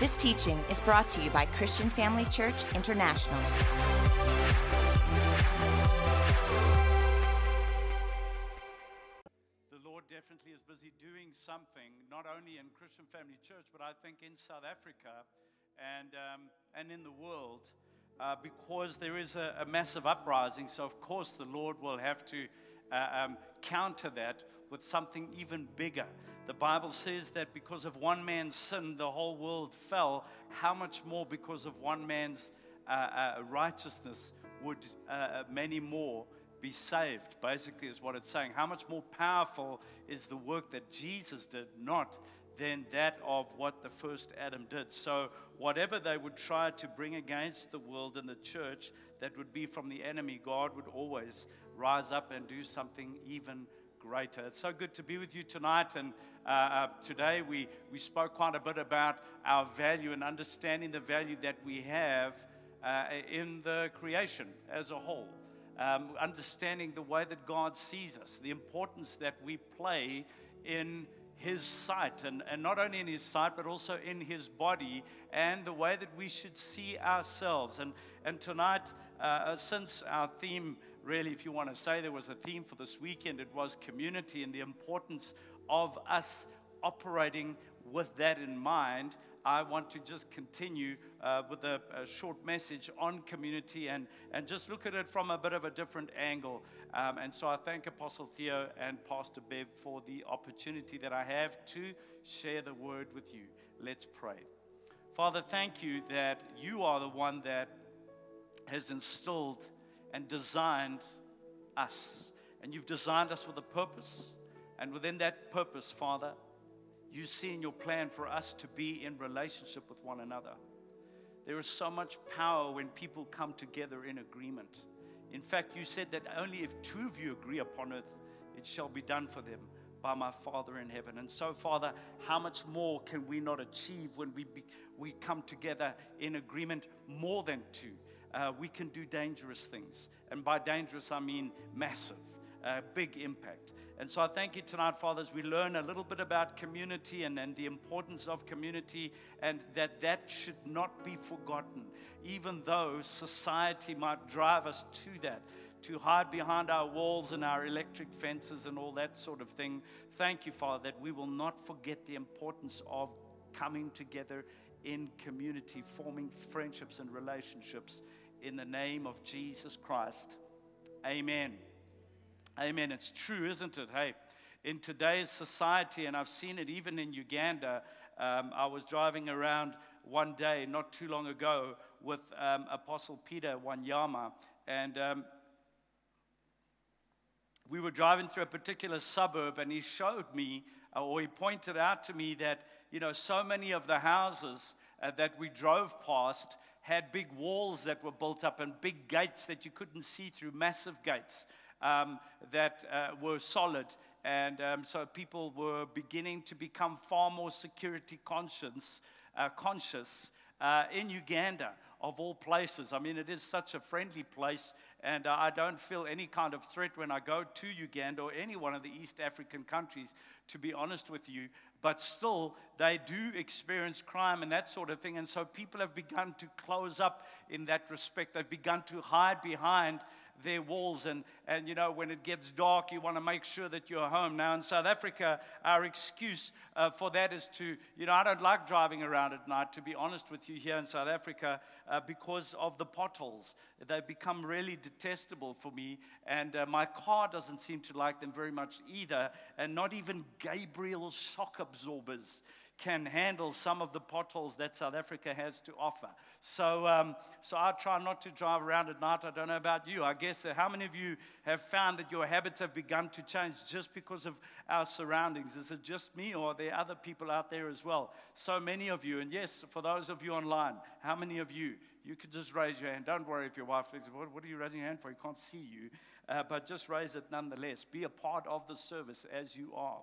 This teaching is brought to you by Christian Family Church International. The Lord definitely is busy doing something, not only in Christian Family Church, but I think in South Africa and, um, and in the world, uh, because there is a, a, massive uprising. So, of course, the Lord will have to uh, um, counter that with something even bigger. The Bible says that because of one man's sin, the whole world fell. How much more because of one man's uh, uh righteousness would uh, many more? be saved, basically, is what it's saying. How much more powerful is the work that Jesus did, not than that of what the first Adam did. So, whatever they would try to bring against the world and the church that would be from the enemy, God would always rise up and do something even greater. It's so good to be with you tonight. And uh, uh, today we, we spoke quite a bit about our value and understanding the value that we have uh, in the creation as a whole. Um, understanding the way that God sees us, the importance that we play in his sight, and, and not only in his sight, but also in his body, and the way that we should see ourselves. And, and tonight, uh, since our theme, really, if you want to say there was a theme for this weekend, it was community and the importance of us operating with that in mind. I want to just continue uh, with a, a, short message on community and, and just look at it from a bit of a different angle. Um, and so I thank Apostle Theo and Pastor Bev for the opportunity that I have to share the word with you. Let's pray. Father, thank you that you are the one that has instilled and designed us. And you've designed us with a purpose. And within that purpose, Father, you see in your plan for us to be in relationship with one another. There is so much power when people come together in agreement. In fact, you said that only if two of you agree upon it, it shall be done for them by my Father in heaven. And so, Father, how much more can we not achieve when we, be, we come together in agreement more than two? Uh, we can do dangerous things. And by dangerous, I mean massive, uh, big impact. And so I thank you tonight, Father, as we learn a little bit about community and, and the importance of community, and that that should not be forgotten, even though society might drive us to that, to hide behind our walls and our electric fences and all that sort of thing. Thank you, Father, that we will not forget the importance of coming together in community, forming friendships and relationships in the name of Jesus Christ. Amen. Amen. It's true, isn't it? Hey, in today's society, and I've seen it even in Uganda, um, I was driving around one day not too long ago with um, Apostle Peter Wanyama, and um, we were driving through a particular suburb, and he showed me, uh, or he pointed out to me that, you know, so many of the houses uh, that we drove past had big walls that were built up and big gates that you couldn't see through, massive gates um, that uh, were solid. And um, so people were beginning to become far more security conscious, uh, conscious uh, in Uganda, of all places. I mean, it is such a friendly place, and uh, I don't feel any kind of threat when I go to Uganda or any one of the East African countries, to be honest with you. But still, they do experience crime and that sort of thing. And so people have begun to close up in that respect. They've begun to hide behind their walls. And, and you know, when it gets dark, you want to make sure that you're home. Now, in South Africa, our excuse uh, for that is to, you know, I don't like driving around at night, to be honest with you, here in South Africa, uh, because of the potholes. They've become really detestable for me. And uh, my car doesn't seem to like them very much either. And not even Gabriel's shock absorbers can handle some of the potholes that South Africa has to offer. So, um, so I try not to drive around at night. I don't know about you. I guess that how many of you have found that your habits have begun to change just because of our surroundings? Is it just me, or are there other people out there as well? So many of you, and yes, for those of you online, how many of you? You could just raise your hand. Don't worry if your wife says, What, what are you raising your hand for? He can't see you. Uh, but just raise it nonetheless. Be a part of the service as you are.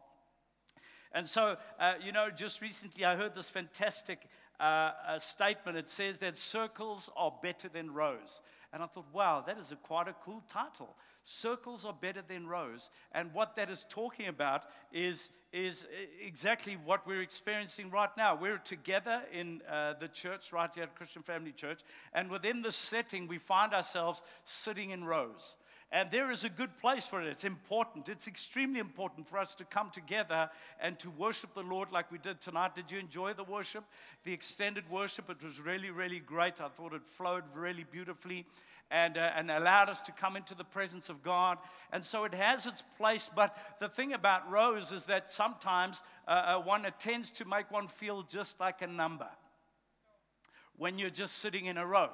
And so, uh, you know, just recently I heard this fantastic uh, statement. It says that circles are better than rows. And I thought, wow, that is a quite a cool title. Circles are better than rows. And what that is talking about is, is exactly what we're experiencing right now. We're together in uh, the church, right here at Christian Family Church. And within this setting, we find ourselves sitting in rows. And there is a good place for it. It's important. It's extremely important for us to come together and to worship the Lord like we did tonight. Did you enjoy the worship? The extended worship? It was really, really great. I thought it flowed really beautifully and, uh, and allowed us to come into the presence of God. And so it has its place. But the thing about rows is that sometimes uh, uh, one tends to make one feel just like a number when you're just sitting in a row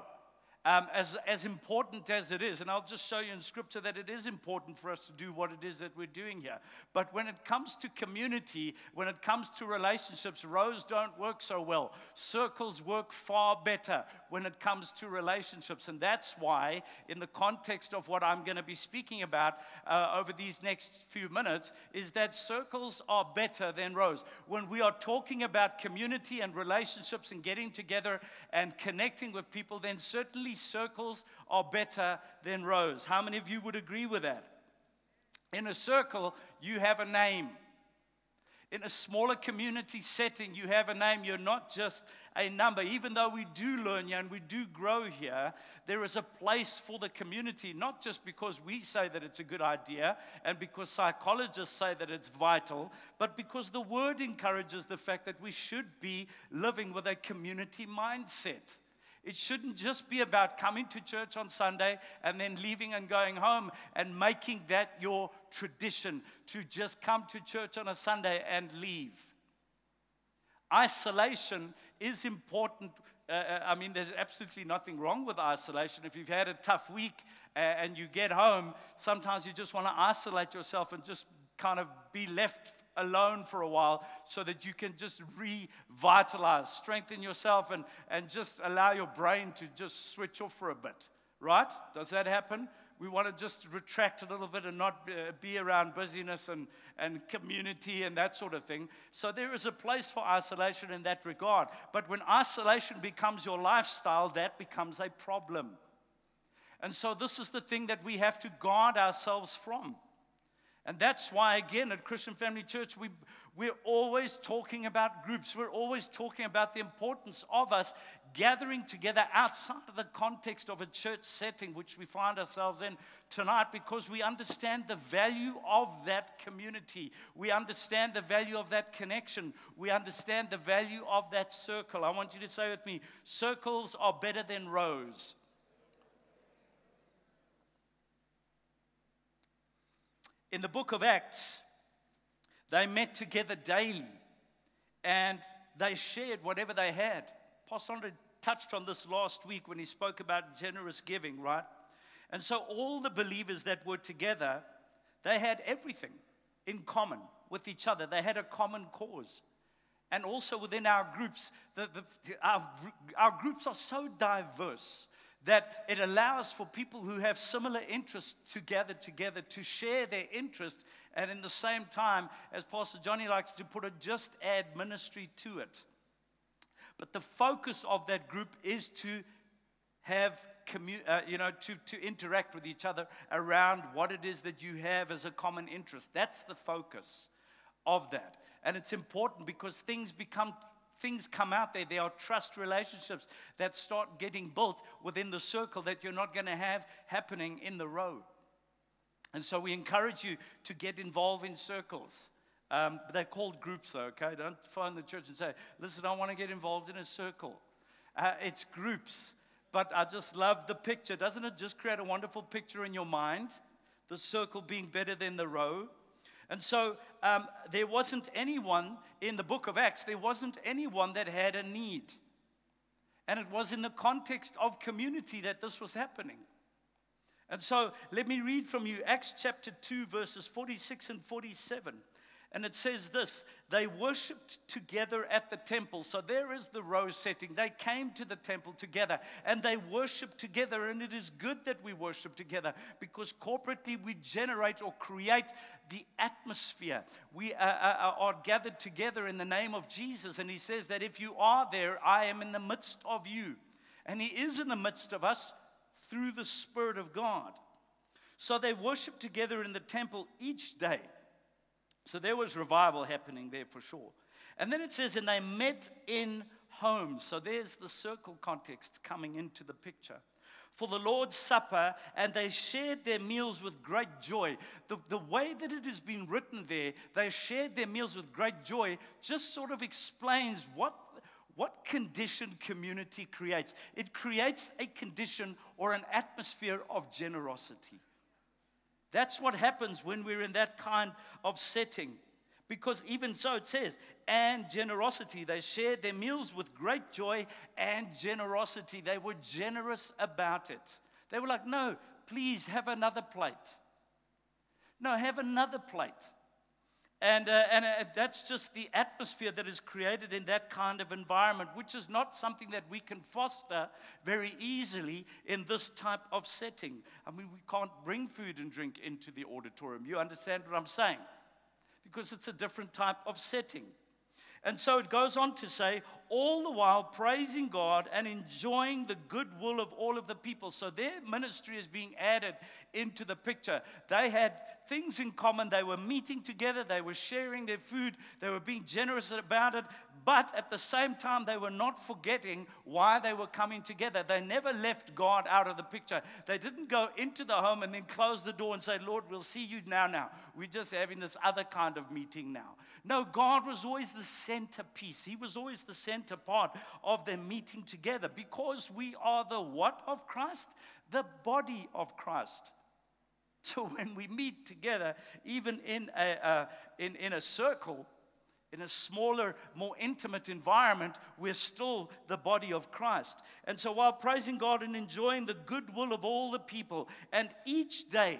um, as, as important as it is, and I'll just show you in scripture that it is important for us to do what it is that we're doing here. But when it comes to community, when it comes to relationships, rows don't work so well. Circles work far better when it comes to relationships. And that's why, in the context of what I'm going to be speaking about uh, over these next few minutes, is that circles are better than rows. When we are talking about community and relationships and getting together and connecting with people, then certainly circles are better than rows. How many of you would agree with that? In a circle, you have a name. In a smaller community setting, you have a name. You're not just a number. Even though we do learn here and we do grow here, there is a place for the community, not just because we say that it's a good idea and because psychologists say that it's vital, but because the word encourages the fact that we should be living with a community mindset. It shouldn't just be about coming to church on Sunday and then leaving and going home and making that your tradition to just come to church on a Sunday and leave. Isolation is important. Uh, uh I mean, there's absolutely nothing wrong with isolation. If you've had a tough week uh, and you get home, sometimes you just want to isolate yourself and just kind of be left alone for a while so that you can just revitalize, strengthen yourself, and, and just allow your brain to just switch off for a bit. Right? Does that happen? We want to just retract a little bit and not uh, be around busyness and, and community and that sort of thing. So there is a place for isolation in that regard. But when isolation becomes your lifestyle, that becomes a problem. And so this is the thing that we have to guard ourselves from. And that's why, again, at Christian Family Church, we, we're always talking about groups. We're always talking about the importance of us gathering together outside of the context of a church setting, which we find ourselves in tonight, because we understand the value of that community. We understand the value of that connection. We understand the value of that circle. I want you to say with me circles are better than rows. In the book of Acts, they met together daily and they shared whatever they had. Pastor Andre touched on this last week when he spoke about generous giving, right? And so all the believers that were together, they had everything in common with each other. They had a common cause. And also within our groups, the, the, our, our groups are so diverse that it allows for people who have similar interests to gather together to share their interest and in the same time as pastor johnny likes to put it just add ministry to it. But the focus of that group is to have commu- uh, you know to, to interact with each other around what it is that you have as a common interest. That's the focus of that. And it's important because things become things come out there. There are trust relationships that start getting built within the circle that you're not going to have happening in the row. And so we encourage you to get involved in circles. Um, they're called groups, though, okay? Don't phone the church and say, listen, I want to get involved in a circle. Uh, it's groups. But I just love the picture. Doesn't it just create a wonderful picture in your mind? The circle being better than the row. And so um, there wasn't anyone in the book of Acts, there wasn't anyone that had a need. And it was in the context of community that this was happening. And so let me read from you Acts chapter 2, verses 46 and 47. And it says this they worshiped together at the temple. So there is the row setting. They came to the temple together and they worshiped together. And it is good that we worship together because corporately we generate or create the atmosphere. We are, are, are gathered together in the name of Jesus. And he says that if you are there, I am in the midst of you. And he is in the midst of us through the Spirit of God. So they worshiped together in the temple each day. So there was revival happening there for sure. And then it says, and they met in homes. So there's the circle context coming into the picture. For the Lord's Supper, and they shared their meals with great joy. The, the way that it has been written there, they shared their meals with great joy, just sort of explains what what condition community creates. It creates a condition or an atmosphere of generosity. That's what happens when we're in that kind of setting. Because even so, it says, and generosity. They shared their meals with great joy and generosity. They were generous about it. They were like, no, please have another plate. No, have another plate. And, uh, and uh, that's just the atmosphere that is created in that kind of environment, which is not something that we can foster very easily in this type of setting. I mean, we can't bring food and drink into the auditorium. You understand what I'm saying? Because it's a different type of setting. And so it goes on to say, all the while praising God and enjoying the goodwill of all of the people. So their ministry is being added into the picture. They had things in common. They were meeting together, they were sharing their food, they were being generous about it. But at the same time, they were not forgetting why they were coming together. They never left God out of the picture. They didn't go into the home and then close the door and say, Lord, we'll see you now. Now, we're just having this other kind of meeting now. No, God was always the centerpiece. He was always the center part of their meeting together because we are the what of Christ? The body of Christ. So when we meet together, even in a, uh, in, in a circle, in a smaller, more intimate environment, we're still the body of Christ. And so while praising God and enjoying the goodwill of all the people, and each day,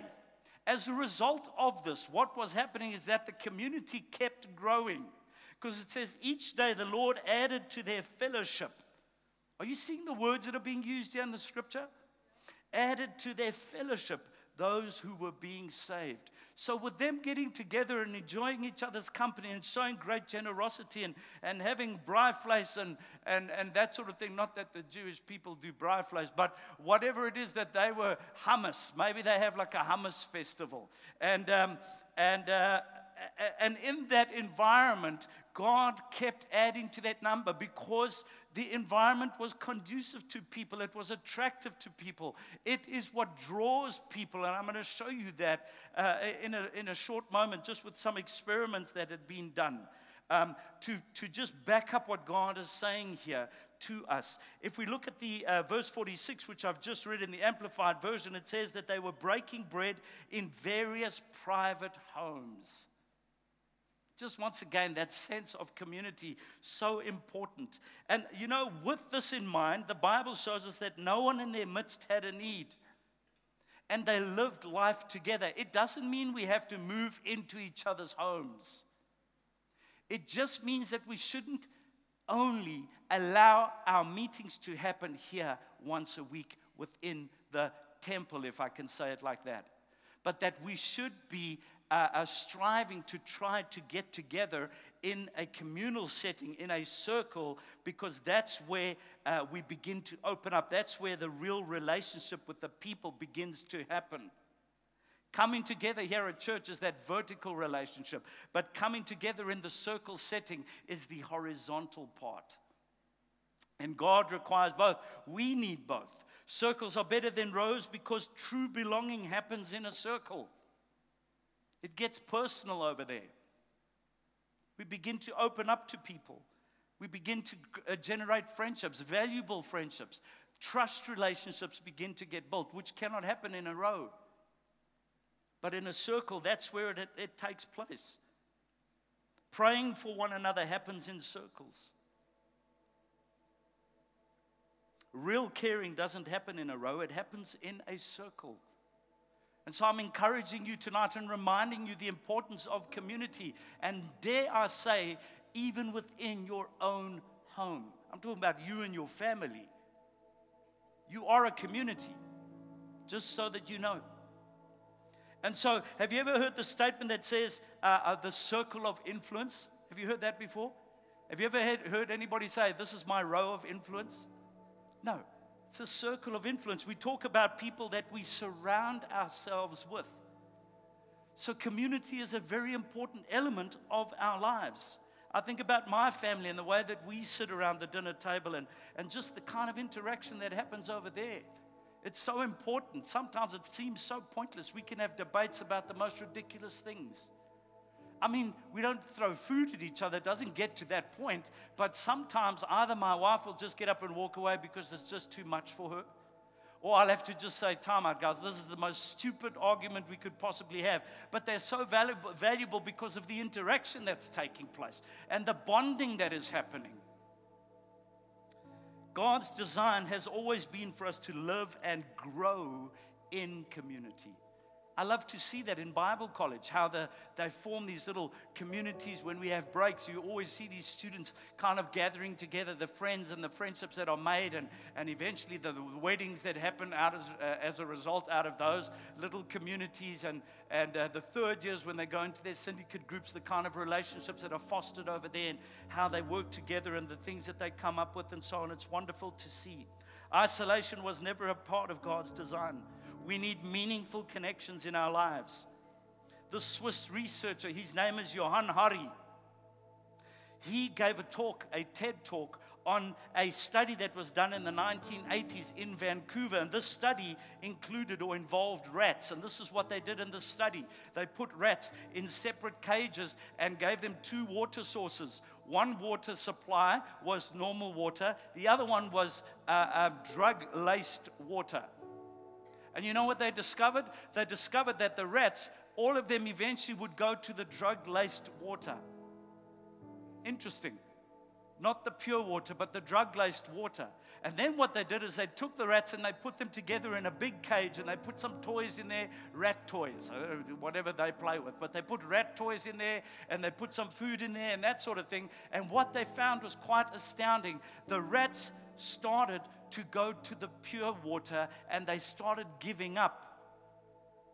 as a result of this, what was happening is that the community kept growing. Because it says, each day the Lord added to their fellowship. Are you seeing the words that are being used here in the scripture? Added to their fellowship those who were being saved. So, with them getting together and enjoying each other's company and showing great generosity and, and having braaivleis and, and, and that sort of thing, not that the Jewish people do braaivleis, but whatever it is that they were hummus, maybe they have like a hummus festival. And, um, and, uh, and in that environment, God kept adding to that number because the environment was conducive to people, it was attractive to people. It is what draws people, and I'm going to show you that uh, in, a, in a short moment, just with some experiments that had been done. Um, to, to just back up what God is saying here to us. If we look at the uh, verse 46, which I've just read in the Amplified Version, it says that they were breaking bread in various private homes. Just once again, that sense of community, so important. And you know, with this in mind, the Bible shows us that no one in their midst had a need. And they lived life together. It doesn't mean we have to move into each other's homes. It just means that we shouldn't only allow our meetings to happen here once a week within the temple, if I can say it like that, but that we should be uh, are striving to try to get together in a communal setting, in a circle, because that's where uh, we begin to open up. That's where the real relationship with the people begins to happen. Coming together here at church is that vertical relationship, but coming together in the circle setting is the horizontal part. And God requires both. We need both. Circles are better than rows because true belonging happens in a circle. It gets personal over there. We begin to open up to people. We begin to uh, generate friendships, valuable friendships. Trust relationships begin to get built, which cannot happen in a row. But in a circle, that's where it, it, it takes place. Praying for one another happens in circles. Real caring doesn't happen in a row, it happens in a circle. And so I'm encouraging you tonight and reminding you the importance of community. And dare I say, even within your own home. I'm talking about you and your family. You are a community, just so that you know. And so, have you ever heard the statement that says uh, uh, the circle of influence? Have you heard that before? Have you ever heard, heard anybody say, This is my row of influence? No, It's a circle of influence. We talk about people that we surround ourselves with. So, community is a very important element of our lives. I think about my family and the way that we sit around the dinner table and, and just the kind of interaction that happens over there. It's so important. Sometimes it seems so pointless. We can have debates about the most ridiculous things. I mean, we don't throw food at each other, it doesn't get to that point. But sometimes either my wife will just get up and walk away because it's just too much for her. Or I'll have to just say, time out, guys. This is the most stupid argument we could possibly have. But they're so valuable, valuable because of the interaction that's taking place and the bonding that is happening. God's design has always been for us to live and grow in community. I love to see that in Bible college, how the, they form these little communities when we have breaks. You always see these students kind of gathering together, the friends and the friendships that are made, and, and eventually the, the weddings that happen out as, uh, as a result out of those little communities. And, and uh, the third years when they go into their syndicate groups, the kind of relationships that are fostered over there, and how they work together, and the things that they come up with, and so on. It's wonderful to see. Isolation was never a part of God's design. We need meaningful connections in our lives. The Swiss researcher, his name is Johann Hari, he gave a talk, a TED talk, on a study that was done in the 1980s in Vancouver. And this study included or involved rats. And this is what they did in this study they put rats in separate cages and gave them two water sources. One water supply was normal water, the other one was uh, uh, drug laced water. And you know what they discovered? They discovered that the rats, all of them eventually would go to the drug laced water. Interesting. Not the pure water, but the drug laced water. And then what they did is they took the rats and they put them together in a big cage and they put some toys in there, rat toys, uh, whatever they play with. But they put rat toys in there and they put some food in there and that sort of thing. And what they found was quite astounding. The rats started to go to the pure water and they started giving up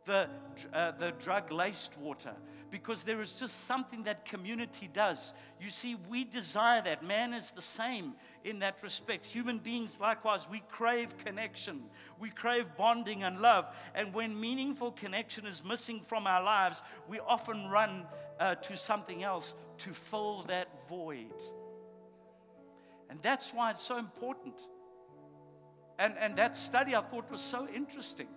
the, uh, the drug laced water because there is just something that community does. You see, we desire that. Man is the same in that respect. Human beings, likewise, we crave connection, we crave bonding and love. And when meaningful connection is missing from our lives, we often run uh, to something else to fill that void. And that's why it's so important and, and that study I thought was so interesting.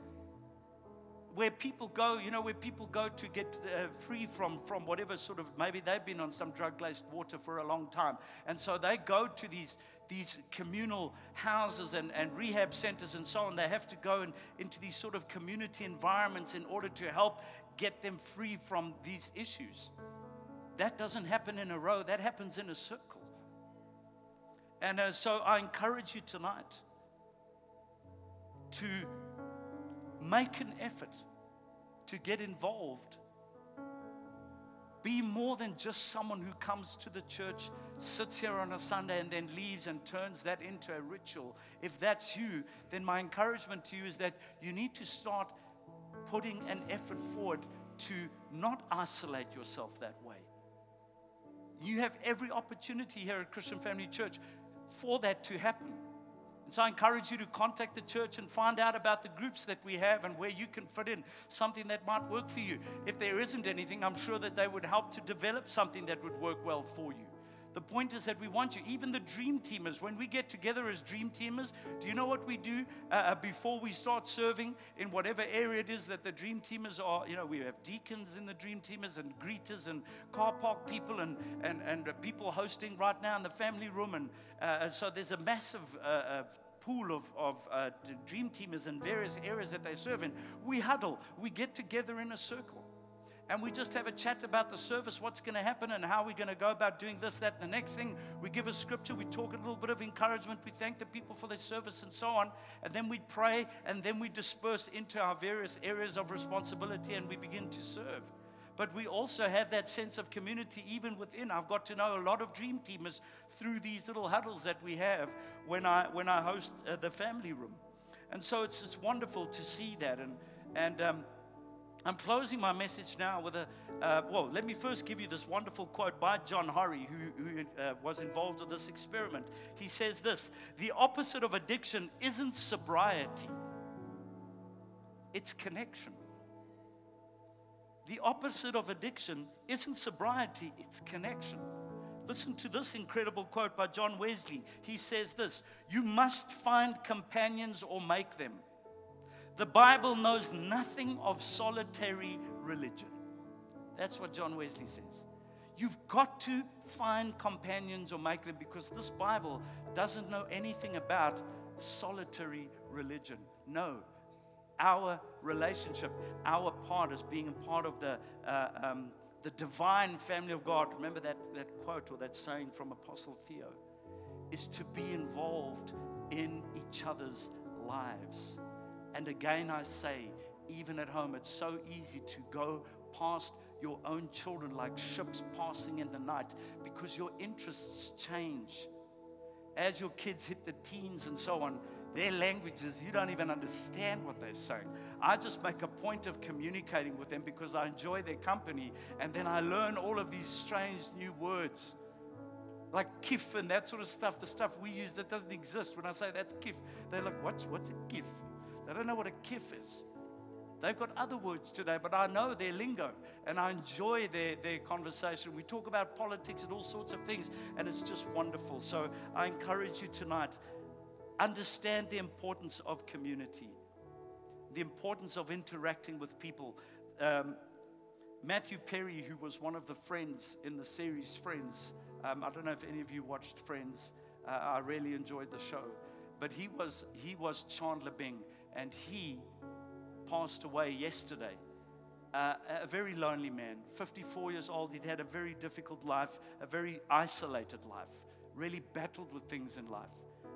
Where people go, you know, where people go to get uh, free from, from whatever sort of, maybe they've been on some drug laced water for a long time. And so they go to these, these communal houses and, and rehab centers and so on. They have to go in, into these sort of community environments in order to help get them free from these issues. That doesn't happen in a row, that happens in a circle. And uh, so I encourage you tonight to make an effort to get involved. Be more than just someone who comes to the church, sits here on a Sunday, and then leaves and turns that into a ritual. If that's you, then my encouragement to you is that you need to start putting an effort forward to not isolate yourself that way. You have every opportunity here at Christian Family Church for that to happen. And so I encourage you to contact the church and find out about the groups that we have and where you can fit in something that might work for you. If there isn't anything, I'm sure that they would help to develop something that would work well for you. The point is that we want you, even the dream teamers, when we get together as dream teamers, do you know what we do uh, uh, before we start serving in whatever area it is that the dream teamers are? You know, we have deacons in the dream teamers and greeters and car park people and, and, and people hosting right now in the family room. And uh, so there's a massive uh, uh pool of, of uh, dream teamers in various areas that they serve in. We huddle, we get together in a circle and we just have a chat about the service, what's going to happen, and how we're going to go about doing this, that, and the next thing. We give a scripture, we talk a little bit of encouragement, we thank the people for their service, and so on. And then we pray, and then we disperse into our various areas of responsibility and we begin to serve. But we also have that sense of community even within. I've got to know a lot of dream teamers through these little huddles that we have when I, when I host uh, the family room. And so it's, it's wonderful to see that. And, and um, I'm closing my message now with a, uh, well, let me first give you this wonderful quote by John Hari, who, who uh, was involved with this experiment. He says this The opposite of addiction isn't sobriety, it's connection. The opposite of addiction isn't sobriety, it's connection. Listen to this incredible quote by John Wesley. He says this You must find companions or make them. The Bible knows nothing of solitary religion. That's what John Wesley says. You've got to find companions or make them because this Bible doesn't know anything about solitary religion. No, our relationship, our part as being a part of the, uh, um, the divine family of God. Remember that, that quote or that saying from Apostle Theo is to be involved in each other's lives. And again, I say, even at home, it's so easy to go past your own children like ships passing in the night because your interests change. As your kids hit the teens and so on, their languages, you don't even understand what they're saying. I just make a point of communicating with them because I enjoy their company, and then I learn all of these strange new words like kif and that sort of stuff, the stuff we use that doesn't exist. When I say that's kif, they're like, what's, what's a kif? They don't know what a kif is. They've got other words today, but I know their lingo and I enjoy their, their conversation. We talk about politics and all sorts of things, and it's just wonderful. So I encourage you tonight understand the importance of community, the importance of interacting with people. Um, Matthew Perry, who was one of the friends in the series Friends, um, I don't know if any of you watched Friends. Uh, I really enjoyed the show, but he was he was Chandler Bing and he passed away yesterday. Uh, a very lonely man, 54 years old. He'd had a very difficult life, a very isolated life, really battled with things in life.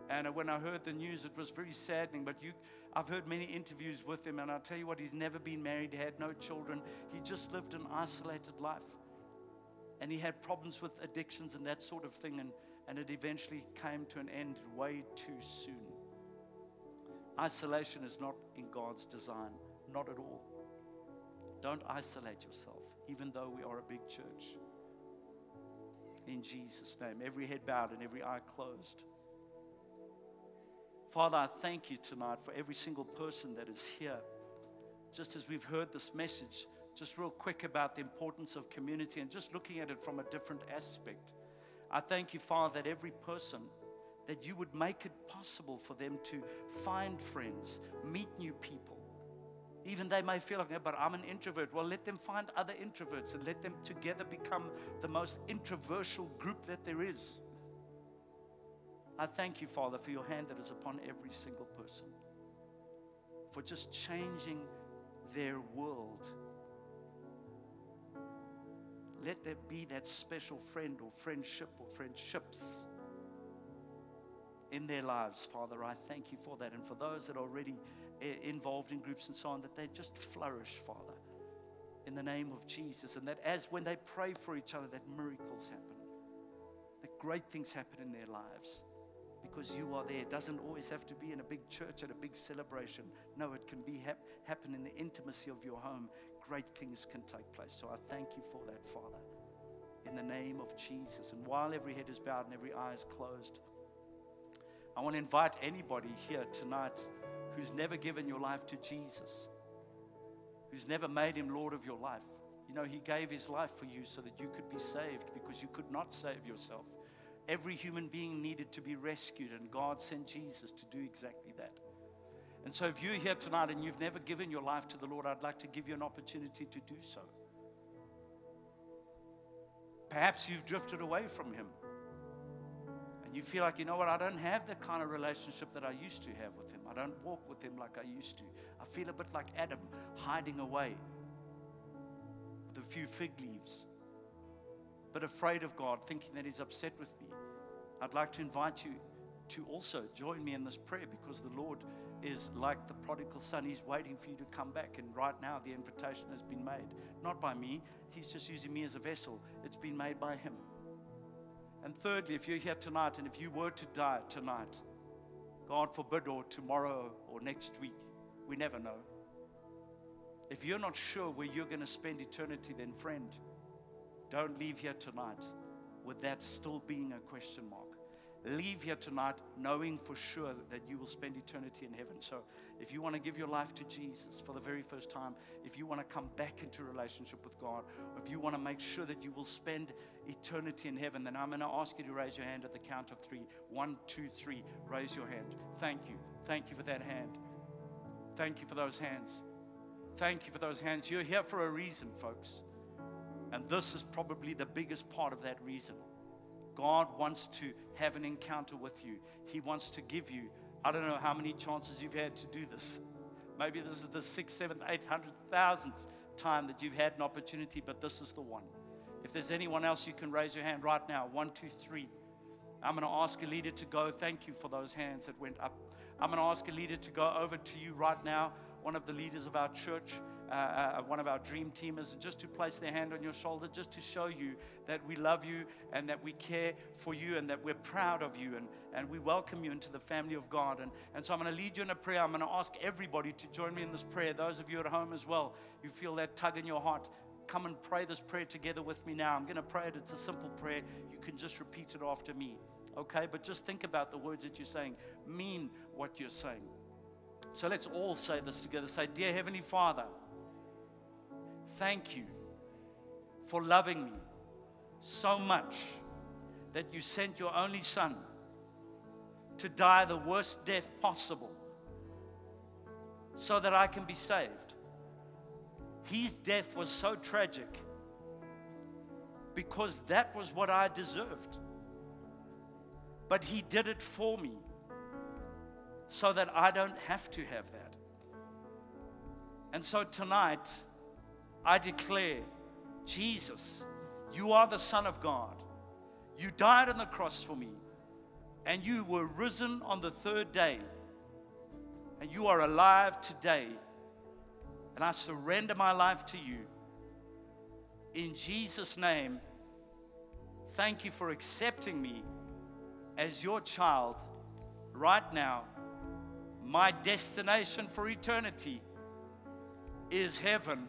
And uh, when I heard the news, it was very saddening. But you, I've heard many interviews with him, and I'll tell you what, he's never been married, had no children. He just lived an isolated life. And he had problems with addictions and that sort of thing, and, and it eventually came to an end way too soon. Isolation is not in God's design, not at all. Don't isolate yourself, even though we are a big church. In Jesus' name, every head bowed and every eye closed. Father, I thank you tonight for every single person that is here. Just as we've heard this message, just real quick about the importance of community and just looking at it from a different aspect. I thank you, Father, that every person that you would make it possible for them to find friends, meet new people. Even they may feel like, yeah, but I'm an introvert. Well, let them find other introverts and let them together become the most introversial group that there is. I thank you, Father, for your hand that is upon every single person, for just changing their world. Let there be that special friend or friendship or friendships in their lives, Father. I thank you for that. And for those that are already eh, involved in groups and so on, that they just flourish, Father, in the name of Jesus. And that as when they pray for each other, that miracles happen, that great things happen in their lives because you are there. It doesn't always have to be in a big church at a big celebration. No, it can be hap- happen in the intimacy of your home. Great things can take place. So I thank you for that, Father, in the name of Jesus. And while every head is bowed and every eye is closed, I want to invite anybody here tonight who's never given your life to Jesus, who's never made him Lord of your life. You know, he gave his life for you so that you could be saved because you could not save yourself. Every human being needed to be rescued, and God sent Jesus to do exactly that. And so, if you're here tonight and you've never given your life to the Lord, I'd like to give you an opportunity to do so. Perhaps you've drifted away from Him. You feel like, you know what, I don't have the kind of relationship that I used to have with Him. I don't walk with Him like I used to. I feel a bit like Adam, hiding away with a few fig leaves, but afraid of God, thinking that He's upset with me. I'd like to invite you to also join me in this prayer because the Lord is like the prodigal son. He's waiting for you to come back. And right now, the invitation has been made. Not by me, He's just using me as a vessel. It's been made by Him. And thirdly, if you're here tonight and if you were to die tonight, God forbid, or tomorrow or next week, we never know. If you're not sure where you're going to spend eternity, then, friend, don't leave here tonight with that still being a question mark. Leave here tonight knowing for sure that you will spend eternity in heaven. So, if you want to give your life to Jesus for the very first time, if you want to come back into relationship with God, if you want to make sure that you will spend eternity in heaven, then I'm going to ask you to raise your hand at the count of three. One, two, three. Raise your hand. Thank you. Thank you for that hand. Thank you for those hands. Thank you for those hands. You're here for a reason, folks. And this is probably the biggest part of that reason. God wants to have an encounter with you. He wants to give you, I don't know how many chances you've had to do this. Maybe this is the sixth, seventh, eight hundred thousandth time that you've had an opportunity, but this is the one. If there's anyone else, you can raise your hand right now. One, two, three. I'm going to ask a leader to go. Thank you for those hands that went up. I'm going to ask a leader to go over to you right now, one of the leaders of our church uh, uh, one of our dream teamers, just to place their hand on your shoulder, just to show you that we love you and that we care for you and that we're proud of you and, and we welcome you into the family of God. And, and so I'm going to lead you in a prayer. I'm going to ask everybody to join me in this prayer. Those of you at home as well, you feel that tug in your heart. Come and pray this prayer together with me now. I'm going to pray it. It's a simple prayer. You can just repeat it after me. Okay? But just think about the words that you're saying. Mean what you're saying. So let's all say this together. Say, Dear Heavenly Father, Thank you for loving me so much that you sent your only son to die the worst death possible so that I can be saved. His death was so tragic because that was what I deserved. But He did it for me so that I don't have to have that. And so tonight, I declare, Jesus, you are the Son of God. You died on the cross for me, and you were risen on the third day, and you are alive today. And I surrender my life to you. In Jesus' name, thank you for accepting me as your child right now. My destination for eternity is heaven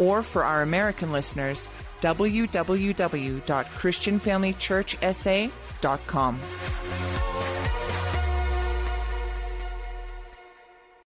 or for our American listeners, www.christianfamilychurchsa.com.